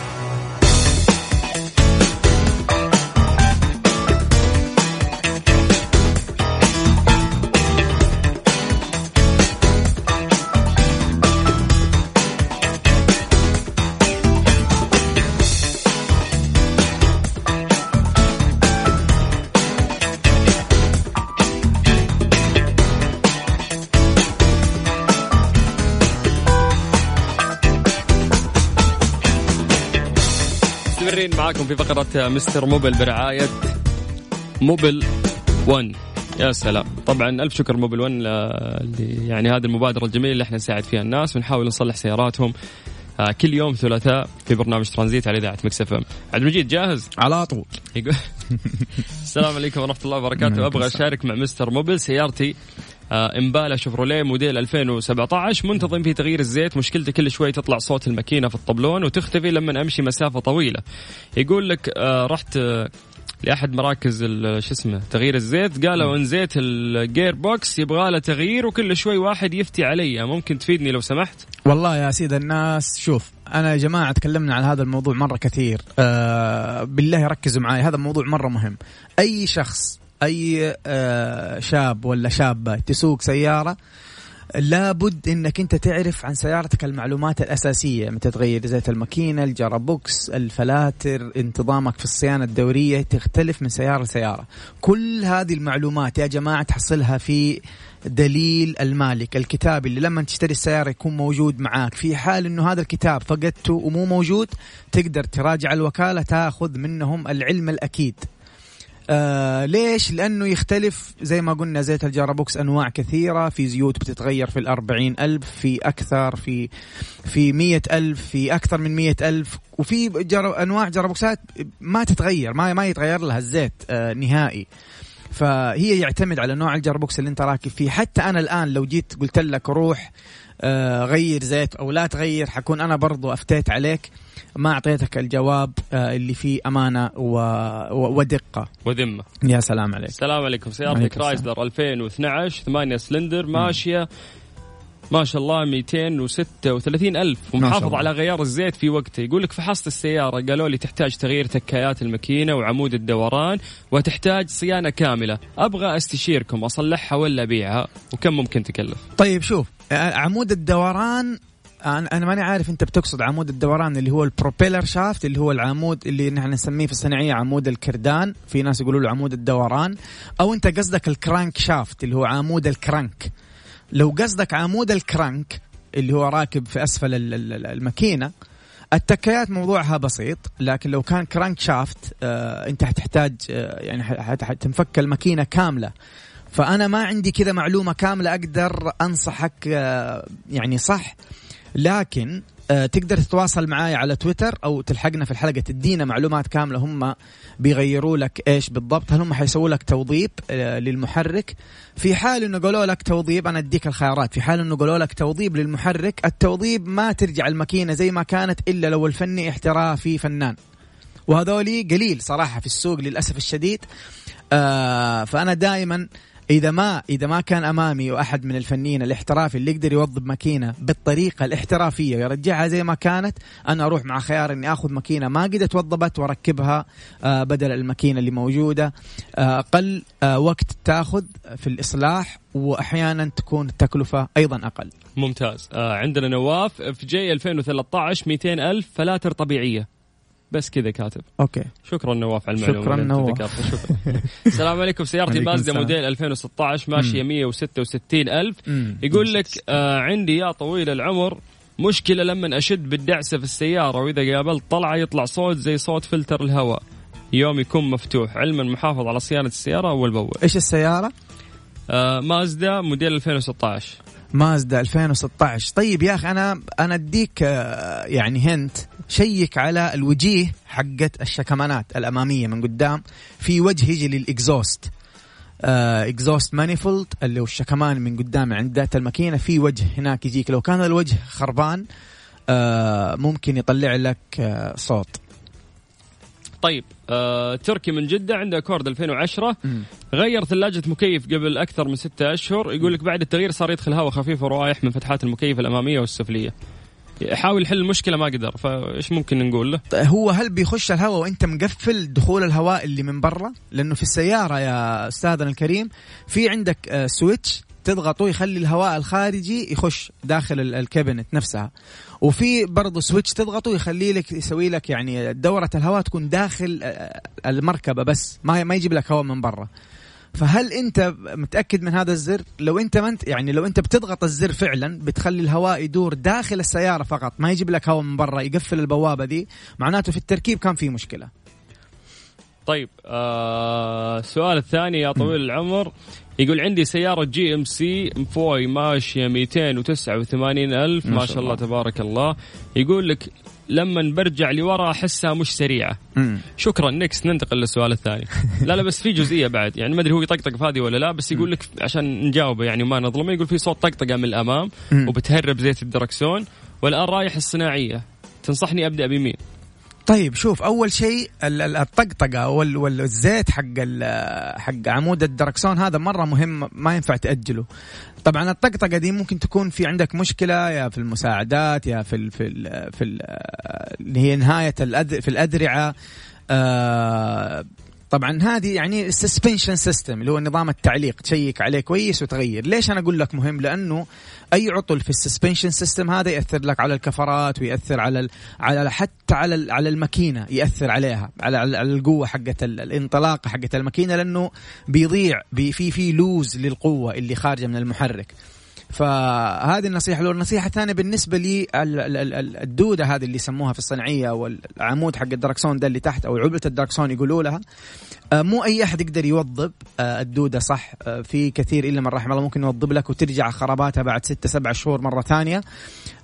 مستمرين معاكم في فقرة Mister Mobil برعاية Mobil 1 يا سلام. طبعا ألف شكر Mobil 1 ل- اللي يعني هذه المبادرة الجميلة اللي إحنا نساعد فيها الناس ونحاول نصلح سياراتهم. آه، كل يوم ثلاثاء في برنامج ترانزيت على إذاعة Mix FM. عبد المجيد جاهز؟ على طول. يقول [laughs] السلام عليكم ورحمة الله وبركاته. أبغى. أشارك مع Mister Mobil سيارتي امبالا شفروليه موديل 2017 منتظم في تغيير الزيت. مشكلتي كل شوي تطلع صورة الماكينة في الطبلون وتختفي لما أمشي مسافة طويلة. يقول لك آه، رحت آه، لأحد مراكز شو اسمه تغيير الزيت. قالوا إن زيت ال gearbox يبغى له تغيير وكل شوي واحد يفتي علي. ممكن تفيدني لو سمحت؟ والله يا سيد الناس شوف أنا يا جماعة تكلمنا عن هذا الموضوع مرة كثير. آه بالله ركزوا معي هذا موضوع مرة مهم. أي شخص أي آه شاب ولا شابة تسوق سيارة لابد إنك أنت تعرف عن سيارتك المعلومات الأساسية متى تغير زيت الماكينة ال gearbox الفلاتر انتظامك في الصيانة الدورية تختلف من سيارة لسيارة. كل هذه المعلومات يا جماعة تحصلها في دليل المالك الكتاب اللي لما تشتري السيارة يكون موجود معاك. في حال إنه هذا الكتاب فقدته ومو موجود تقدر تراجع الوكالة تاخذ منهم العلم الأكيد. آه ليش؟ لأنه يختلف زي ما قلنا زيت الجارابوكس أنواع كثيرة. في زيوت بتتغير في الأربعين ألف في أكثر في في مية ألف في أكثر من مية ألف. وفي جر... أنواع جارابوكسات ما تتغير ما ما يتغير لها الزيت آه نهائي. فهي يعتمد على نوع ال gearbox اللي انت راكب فيه. حتى أنا الآن لو جيت قلت لك روح آه، غير زيت أو لا تغير حكون أنا برضو أفتيت عليك. ما أعطيتك الجواب آه، اللي فيه أمانة و... و... ودقة. وذمه يا سلام عليك. السلام عليكم. سيارتي كرايسلر 2012 8 سلندر ماشية. ما شاء الله 236 ألف. ومحافظ. على غيار الزيت في وقته يقول لك فحصت السيارة قالوا لي تحتاج تغيير تكايات الماكينة وعمود الدوران وتحتاج صيانة كاملة. أبغى أستشيركم أصلحها ولا أبيعها؟ وكم ممكن تكلف؟ طيب شوف آه، عمود الدوران أنا أنا ماني عارف أنت بتقصد عمود الدوران اللي هو ال propeller shaft اللي هو العمود اللي نحن نسميه في الصناعية عمود الكردان. في ناس يقولوا له عمود الدوران. أو أنت قصدك ال crankshaft اللي هو عمود ال crank. لو قصدك عمود ال crank اللي هو راكب في أسفل ال- ال- ال- الماكينة التكايات موضوعها بسيط لكن لو كان كرانك شافت آه أنت حتحتاج آه يعني حتنفك الماكينة كاملة. فأنا ما عندي كذا معلومة كاملة أقدر أنصحك آه يعني صح. لكن آه، تقدر تتواصل معاي على تويتر أو تلحقنا في الحلقة تدينا معلومات كاملة هم بيغيروا لك إيش بالضبط. هل هم حيسووا لك توظيب آه، للمحرك؟ في حال إنه قالوا لك توظيب أنا أديك الخيارات. في حال إنه قالوا لك توظيب للمحرك التوظيب ما ترجع الماكينة زي ما كانت إلا لو الفني احترافي فنان. وهذولي قليل صراحة في السوق للأسف الشديد. آه فأنا دائما إذا ما إذا ما كان أمامي وأحد من الفنيين الاحترافي اللي يقدر يوظب ماكينة بالطريقة الاحترافية ويرجعها زي ما كانت أنا أروح مع خيار إني آخذ ماكينة ما قد توظبت وأركبها آه بدل الماكينة اللي موجودة. آه أقل آه وقت تاخذ في الإصلاح وأحيانا تكون التكلفة أيضا أقل. ممتاز. عندنا نواف في جي 2013 200 ألف فلاتر طبيعية. بس كذا كاتب. Okay. شكرا نواف على المعلومة. شكراً نواف. شكرا. [laughs] السلام عليكم سيارتي مازدا. موديل 2016 ماشية 166 ألف. مم. يقول لك آه عندي يا طويل العمر مشكلة لما أشد بالدعسة في السيارة وإذا قابلت طلعة يطلع صوت زي صوت فلتر الهواء. يوم يكون مفتوح. علما محافظ على صيانة السيارة أول بأول. إيش السيارة؟ آه مازدا موديل 2016 مازدا 2016 طيب يا أخي أنا أنا أديك آه، يعني hint. شيك على الوجيه حقت الشكمانات الأمامية من قدام في وجه يجي لل exhaust. آه exhaust manifold اللي هو الشكمان من قدام عند ذات الماكينة. في وجه هناك يجيك. لو كان الوجه خربان آه ممكن يطلع لك آه صوت. طيب آه تركي من جدة عنده أكورد 2010 مم. غير ثلاجة مكيف قبل أكثر من ستة أشهر يقول لك بعد التغيير صار يدخل هواء خفيف ورايح من فتحات المكيف الأمامية والسفلية. يحاول يحل المشكلة ما قدر فإيش ممكن نقول له؟ هو هل بيخش الهواء وأنت مقفل دخول الهواء اللي من برا؟ لأنه في السيارة يا أستاذنا الكريم في عندك آه، switch تضغطه يخلي الهواء الخارجي يخش داخل ال- ال cabinet نفسها. وفي برضه switch تضغطه يخلي لك يسوي لك يعني دورة الهواء تكون داخل آه، المركبة بس ما ما يجيب لك هواء من برا. فهل انت متأكد من هذا الزر؟ لو انت ما انت يعني لو انت بتضغط الزر فعلا بتخلي الهواء يدور داخل السيارة فقط ما يجيب لك هواء من برا يقفل البوابة دي معناته في التركيب كان في مشكلة. طيب آه السؤال الثاني يا طويل العمر يقول عندي سيارة GMC Envoy ماشية 289 ألف ما, شاء الله. تبارك الله يقول لك لما برجع لورا أحسها مش سريعة مم. شكرا next ننتقل للسؤال الثاني [laughs] لا لا بس في جزئية بعد يعني ما أدري هو يطقطق في هذه ولا لا بس يقول لك عشان نجاوبه يعني ما نظلمه يقول في صوت طقطقة من الأمام مم. وبتهرب زيت الدركسون والآن رايح الصناعية تنصحني أبدأ بمين؟ طيب شوف أول شيء ال- ال- الطقطقة وال- والزيت حق حق عمود الدركسون هذا مرة مهم ما ينفع تأجله. طبعا الطقطقة دي ممكن تكون في عندك مشكلة يا في المساعدات يا في ال في ال في ال اللي هي نهاية الأد في الأدرعة. آه طبعا هذه يعني ال suspension system اللي هو نظام التعليق تشيك عليه كويس وتغير. ليش أنا أقول لك مهم؟ لأنه أي عطل في ال suspension system هذا يأثر لك على الكفرات ويأثر على ال على حتى على على الماكينة يأثر عليها على على القوة ال- الانطلاقه حقت الماكينة لأنه بيضيع بي في في loss للقوة اللي خارجة من المحرك. فهذه النصيحة لو النصيحة الثانية بالنسبة لي ال- ال- ال- الدودة هذه اللي يسموها في الصناعية والعمود حق الدركسون ده اللي تحت أو علبة الدركسون يقولوا لها آه، مو أي أحد يقدر يوظب آه، الدودة صح آه، في كثير إلا من رحم الله ممكن يوظب لك وترجع خراباتها بعد ستة سبعة شهور مرة ثانية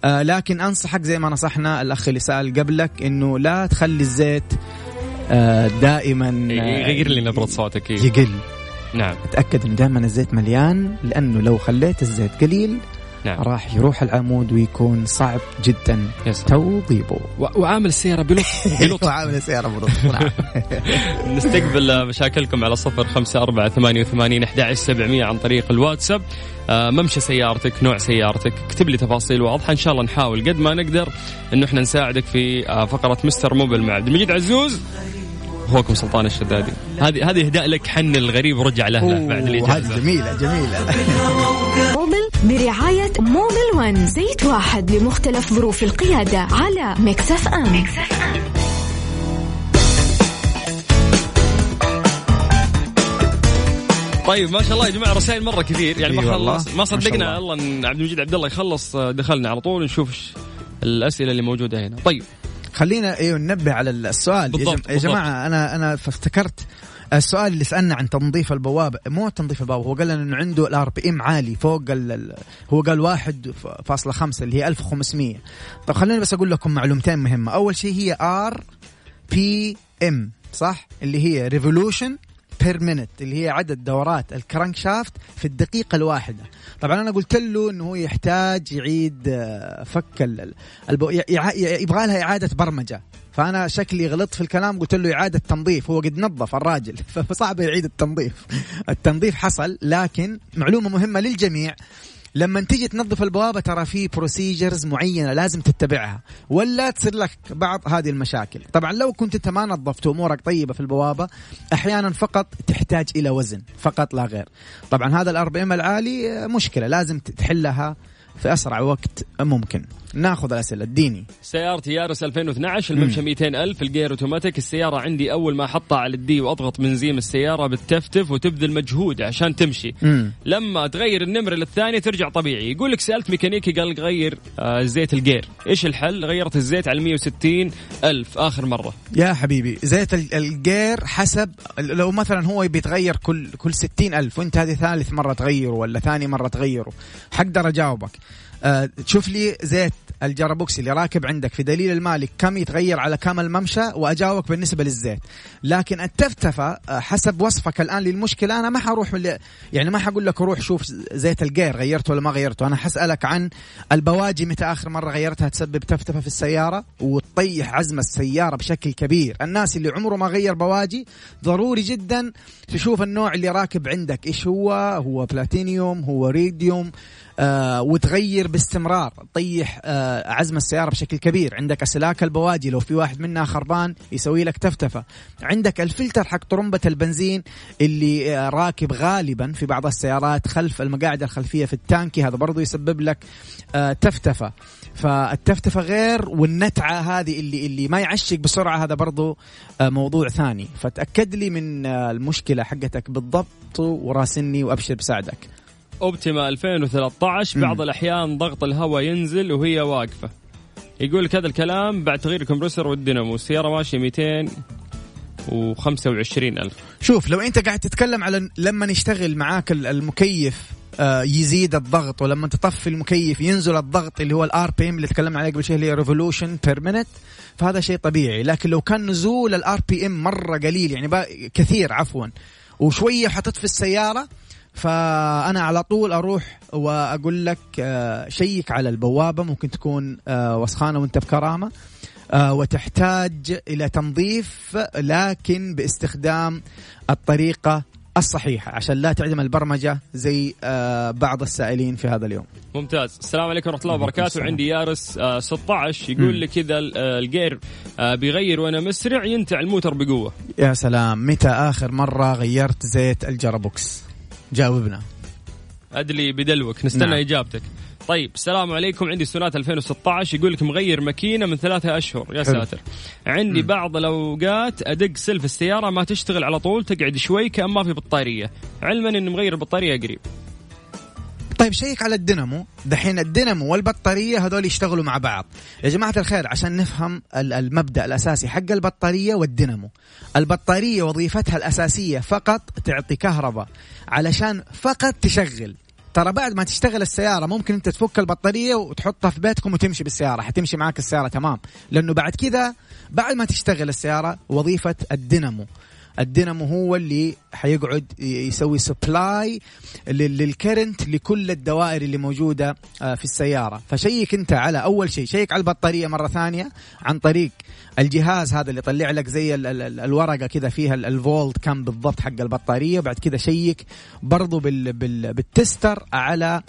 آه، لكن أنصحك زي ما نصحنا الأخ اللي سأل قبلك إنه لا تخلي الزيت دائما يغير لي نبره صوتك إيه. يقل نعم. تأكد إن دائما الزيت مليان لأنه لو خليت الزيت قليل نعم. راح يروح العمود ويكون صعب جدا يس. توظيبه و- وعامل السيارة بلطف [laughs] بلطف [laughs] وعامل السيارة بلطف نعم. [laughs] نستقبل مشاكلكم على صفر خمسة أربعة ثمانية وثمانين أحد سبعمية عن طريق الواتساب. آه، ممشى سيارتك نوع سيارتك. اكتب لي تفاصيل واضحة. إن شاء الله نحاول. قد ما نقدر إنه إحنا نساعدك في آه، فقرة مستر موبل مع عبد المجيد عزوز. أخوكم سلطان الشدادي. هذه هذه إهداء لك حن الغريب ورجع لاهله بعد الاجازه هذه جميلة جميلة. موبل برعاية موبل ون زيت واحد لمختلف ظروف القيادة على Mix FM. طيب ما شاء الله يا جماعة رسائل مرة كثير. يعني ما. خلص ما صدقنا الله. إن عبد المجيد عبد الله يخلص آه، دخلنا على طول نشوف الأسئلة اللي موجودة هنا. طيب خلينا أيوه ننبه على السؤال يا, بالضبط،. يا بالضبط. جماعة أنا أنا افتكرت السؤال اللي سألنا عن تنظيف البوابة مو تنظيف البوابة هو قال لنا إنه عنده ال RPM عالي فوق ال... هو قال واحد ف- فاصلة خمسة اللي هي 1500 طب خليني بس أقول لكم معلومتين مهمة أول شيء هي R PM صح اللي هي revolution per minute اللي هي عدد دورات ال crankshaft في الدقيقة الواحدة. طبعا أنا قلت له أنه هو يحتاج يعيد آه، فك يبغى لها إعادة برمجة. فأنا شكلي غلطت في الكلام قلت له إعادة تنظيف هو قد نظف الراجل. [laughs] فصعب يعيد التنظيف. التنظيف حصل لكن معلومة مهمة للجميع. لما تيجي تنظف البوابة ترى في procedures معينة لازم تتبعها ولا تصير لك بعض هذه المشاكل. طبعا لو كنت أنت ما نظفت أمورك طيبة في البوابة أحيانا فقط تحتاج إلى وزن فقط لا غير. طبعا هذا ال RPM العالي مشكلة لازم تحلها في أسرع وقت ممكن. ناخذ الأسئلة اديني. سيارتي يارس 2012 الممشى 200 ألف الجير أوتوماتيك. السيارة عندي أول ما أحطها على ال D وأضغط بنزين السيارة بتفتف وتبذل مجهود عشان تمشي. مم. لما تغير النمرة للثانية ترجع طبيعي. يقول لك سألت ميكانيكي قال لك غير آه زيت الجير. إيش الحل؟ غيرت الزيت على 160 ألف آخر مرة. يا حبيبي زيت ال- الجير حسب لو مثلا هو بيتغير كل كل ستين ألف وأنت هذه ثالث مرة تغيره ولا ثاني مرة تغيره حقدر أجاوبك. تشوف لي زيت ال gearbox اللي راكب عندك في دليل المالك كم يتغير على كم الممشى وأجاوبك بالنسبة للزيت. لكن التفتفة آه، حسب وصفك الآن للمشكلة أنا ما حروح يعني ما حقول لك روح شوف زيت الجير غيرته ولا ما غيرته. أنا حسألك عن البواجي متى آخر مرة غيرتها تسبب تفتفة في السيارة وتطيح عزم السيارة بشكل كبير. الناس اللي عمره ما غير بواجي ضروري جدا تشوف النوع اللي راكب عندك. إيش هو؟ هو بلاتينيوم؟ هو iridium؟ آه وتغير باستمرار تطيح آه عزم السيارة بشكل كبير. عندك أسلاك البواجي لو في واحد منها خربان يسوي لك تفتفة. عندك الفلتر حق طرمبة البنزين اللي آه راكب غالبا في بعض السيارات خلف المقاعد الخلفية في التانكي هذا برضو يسبب لك آه تفتفة. فالتفتفة غير والنتعة هذه اللي اللي ما يعشق بسرعة هذا برضو آه موضوع ثاني. فتأكد لي من آه المشكلة حقتك بالضبط وراسلني وأبشر بساعدك. أوبتيما 2013 بعض الأحيان ضغط الهواء ينزل وهي واقفة. يقول لك هذا الكلام بعد تغيير الكمبرسور والدينامو. السياره ماشية 225 ألف. شوف لو أنت قاعد تتكلم على لما يشتغل معاك ال- المكيف آه، يزيد الضغط ولما تطفي المكيف ينزل الضغط اللي هو ال RPM اللي تكلمنا عليه قبل شوي اللي هي revolution per minute فهذا شيء طبيعي. لكن لو كان نزول ال RPM مرة قليل يعني كثير عفوا وشوية حطيت في السيارة فأنا على طول أروح وأقول لك آه، شيك على البوابة ممكن تكون آه، وسخانة وأنت بكرامة آه، وتحتاج إلى تنظيف لكن باستخدام الطريقة الصحيحة عشان لا تعدم البرمجة زي آه، بعض السائلين في هذا اليوم. ممتاز السلام عليكم ورحمة الله وبركاته السلام. عندي يارس آه 16 مم. يقول لي كذا ال- الجير آه بيغير وأنا مسرع ينتع الموتر بقوة يا سلام متى آخر مرة غيرت زيت الجرابوكس؟ جاوبنا. أدلي بدلوك نستنى نعم. إجابتك طيب السلام عليكم عندي سونات 2016 يقول لك مغير ماكينة من ثلاثة أشهر يا. ساتر عندي مم. بعض الأوقات أدق سلف السيارة ما تشتغل على طول تقعد شوي كأن ما في بطارية علما اني مغير البطارية قريب طيب شيك على الدينامو. دحين الدينامو والبطارية هذول يشتغلوا مع بعض. يا جماعة الخير عشان نفهم ال- المبدأ الأساسي حق البطارية والدينامو. البطارية وظيفتها الأساسية فقط تعطي كهرباء علشان فقط تشغل. ترى بعد ما تشتغل السيارة ممكن أنت تفك البطارية وتحطها في بيتكم وتمشي بالسيارة حتمشي معك السيارة تمام. لأنه بعد كذا بعد ما تشتغل السيارة وظيفة الدينامو. الدينامو هو اللي حيقعد يسوي supply لل current لكل الدوائر اللي موجودة آه، في السيارة. فشيك انت على أول شيء. شيك على البطارية مرة ثانية عن طريق الجهاز هذا اللي يطلع لك زي ال- ال- ال- الورقة كذا فيها ال- الفولت كم بالضبط حق البطارية. بعد كذا شيك برضو بال بال بال tester على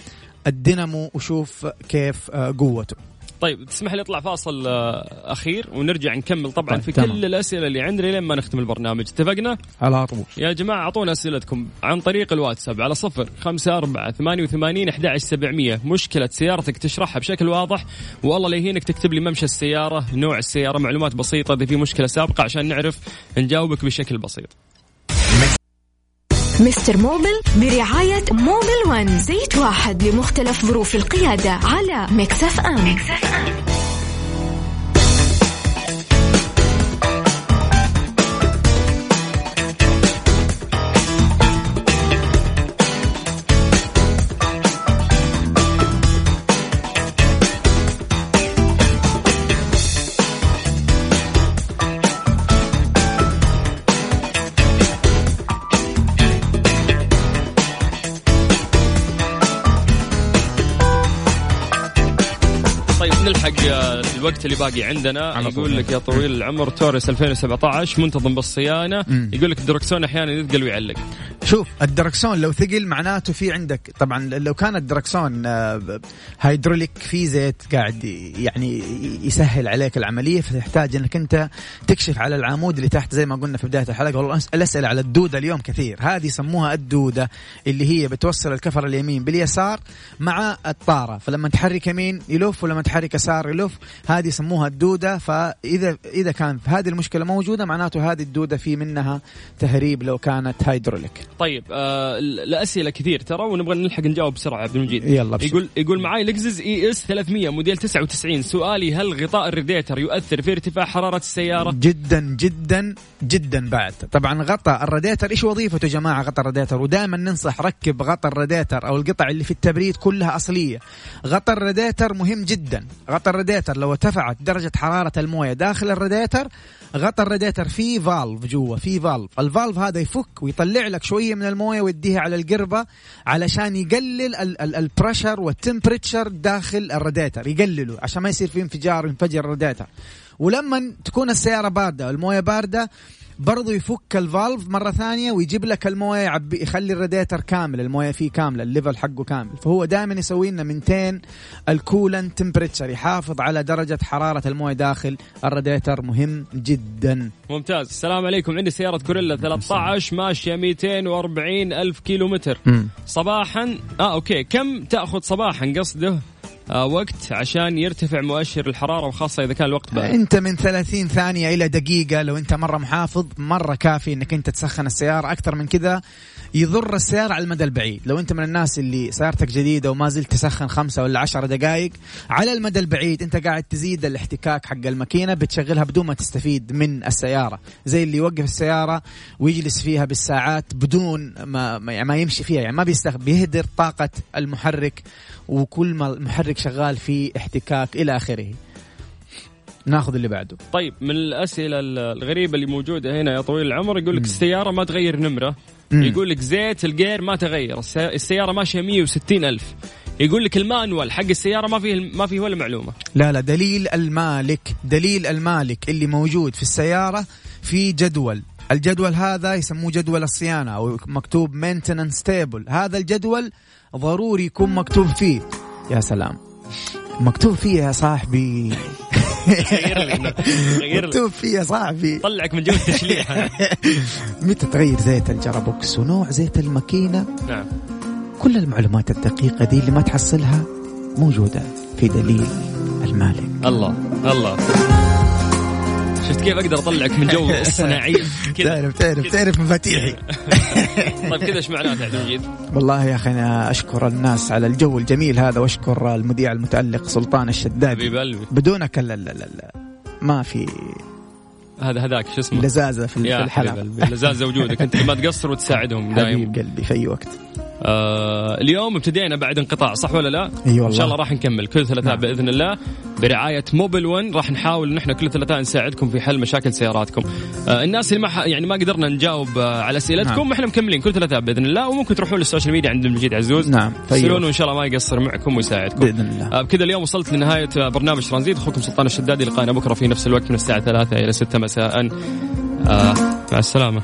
الدينامو وشوف كيف آه، قوته. طيب تسمح لي أطلع فاصل آه، أخير ونرجع نكمل طبعا طيب، في تمام. كل الأسئلة اللي عندنا لين ما نختم البرنامج اتفقنا؟ على طول يا جماعة أعطونا أسئلتكم عن طريق الواتساب على صفر خمسة أربعة ثمانية وثمانين أحد سبعمية مشكلة سيارتك تشرحها بشكل واضح والله لا يهينك تكتب لي ممشى السيارة نوع السيارة معلومات بسيطة إذا في مشكلة سابقة عشان نعرف نجاوبك بشكل بسيط مستر موبل برعاية موبل ون زيت واحد لمختلف ظروف القيادة على Mix FM. طيب الوقت اللي باقي عندنا. يقول لك يا طويل العمر توريس 2017 منتظم بالصيانة. مم. يقول لك الدركسون أحيانا يثقل ويعلق. شوف الدركسون لو ثقل معناته في عندك. طبعا لو كان الدركسون آه، هيدروليك في زيت قاعد يعني يسهل عليك العملية فتحتاج إنك أنت تكشف على العمود اللي تحت زي ما قلنا في بداية الحلقة. والله الأسئلة على الدودة اليوم كثير. هذه يسموها الدودة اللي هي بتوصل الكفر اليمين باليسار مع الطارة. فلما تحرك يمين يلف ولما تحرك يسار يلف هذه يسموها الدودة فاذا إذا كان هذه المشكلة موجودة معناته هذه الدودة في منها تهريب لو كانت هيدروليك. طيب آه الاسئله كثير ترى ونبغى نلحق نجاوب بسرعة عبد المجيد. يلا بسرعة. يقول يقول معاي لكزس ES 300 موديل 99 سؤالي هل غطاء الريديتر يؤثر في ارتفاع حرارة السيارة؟ جدا جدا جدا بعد. طبعا غطاء الراديتر إيش وظيفته يا جماعة غطاء الراديتر ودائما ننصح ركب غطاء الراديتر أو القطع اللي في التبريد كلها أصلية. غطاء الراديتر مهم جدا. غطاء الراديتر لو ارتفعت درجة حرارة الموية داخل الراديتر غطاء الراديتر فيه valve جوا فيه valve ال valve هذا يفك ويطلع لك شوية من الموية ويديها على القربة علشان يقلل ال- ال- ال pressure وال temperature داخل الراديتر يقلله عشان ما يصير في انفجار وينفجر الراديتر. ولما تكون السيارة باردة الموية باردة برضو يفك ال valve مرة ثانية ويجيب لك الموية يعبي يخلي الراديتر كامل الموية فيه كاملة ال level حقه كامل. فهو دائما يسوي لنا maintain ال coolant temperature يحافظ على درجة حرارة الموية داخل. الراديتر مهم جدا. ممتاز. السلام عليكم. عندي سيارة كورولا 13 ماشية 240 ألف كيلو متر صباحا آه أوكي. كم تأخذ صباحا قصده؟ وقت عشان يرتفع مؤشر الحرارة وخاصه إذا كان الوقت بارد أنت من 30 ثانية إلى دقيقة لو أنت مرة محافظ مرة كافي إنك أنت تسخن السيارة. أكثر من كذا يضر السيارة على المدى البعيد. لو أنت من الناس اللي سيارتك جديدة وما زلت تسخن خمسة ولا عشرة دقائق على المدى البعيد أنت قاعد تزيد الاحتكاك حق الماكينة بتشغلها بدون ما تستفيد من السيارة. زي اللي يوقف السيارة ويجلس فيها بالساعات بدون ما ما ما يمشي فيها يعني ما بيستخدم بيهدر طاقة المحرك وكل ما المحرك شغال في احتكاك إلى آخره. ناخذ اللي بعده. طيب من الأسئلة الغريبة اللي موجودة هنا يا طويل العمر يقول لك السيارة ما تغير نمرة. مم. يقول لك زيت الجير ما تغير الس- السيارة ماشية 160 ألف. يقول لك المانوال حق السيارة ما فيه ما فيه ولا معلومة. لا لا دليل المالك دليل المالك اللي موجود في السيارة في جدول. الجدول هذا يسموه جدول الصيانة أو مكتوب maintenance table. هذا الجدول ضروري يكون مكتوب فيه. يا سلام. مكتوب فيه يا صاحبي. غير لي غير مكتوب فيه يا صاحبي. طلعك من جو التشليح [laughs] متى تغير زيت الجرابوكس؟ ونوع زيت الماكينة. نعم. كل المعلومات الدقيقة دي اللي ما تحصلها موجودة في دليل المالك. الله الله. شفت كيف أقدر أطلعك من جو [laughs] الصناعيه كذا. تعرف تعرف تعرف مفاتيحي. [laughs] طيب كذا إيش معناته عبد المجيد؟ والله يا أخي أنا أشكر الناس على الجو الجميل هذا وأشكر المذيع المتألق سلطان الشدادي. بدونك لا لا لا ما في هذا هذاك شو اسمه؟ لزازة في الحلقة. قلبي لزاز وجودك. أنت ما تقصر وتساعدهم دائما [laughs] حبيب قلبي في أي وقت. آه اليوم ابتدينا بعد انقطاع صح ولا لا؟ إي والله إن شاء الله راح نكمل كل ثلاثاء نعم. بإذن الله برعاية موبل 1 راح نحاول ان إحنا كل ثلاثاء نساعدكم في حل مشاكل سياراتكم. آه الناس اللي ما. يعني ما قدرنا نجاوب آه على أسئلتكم نعم. إحنا مكملين كل ثلاثاء بإذن الله وممكن تروحون لل social media عبد المجيد عزوز نعم وقت. وإن شاء الله ما يقصر معكم ويساعدكم. بإذن الله آه بكذا اليوم وصلت لنهاية آه، برنامج ترانزيت أخوكم سلطان الشدادي لقانا بكرة في نفس الوقت من الساعة 3 إلى 6 مساء. آه مع السلامة.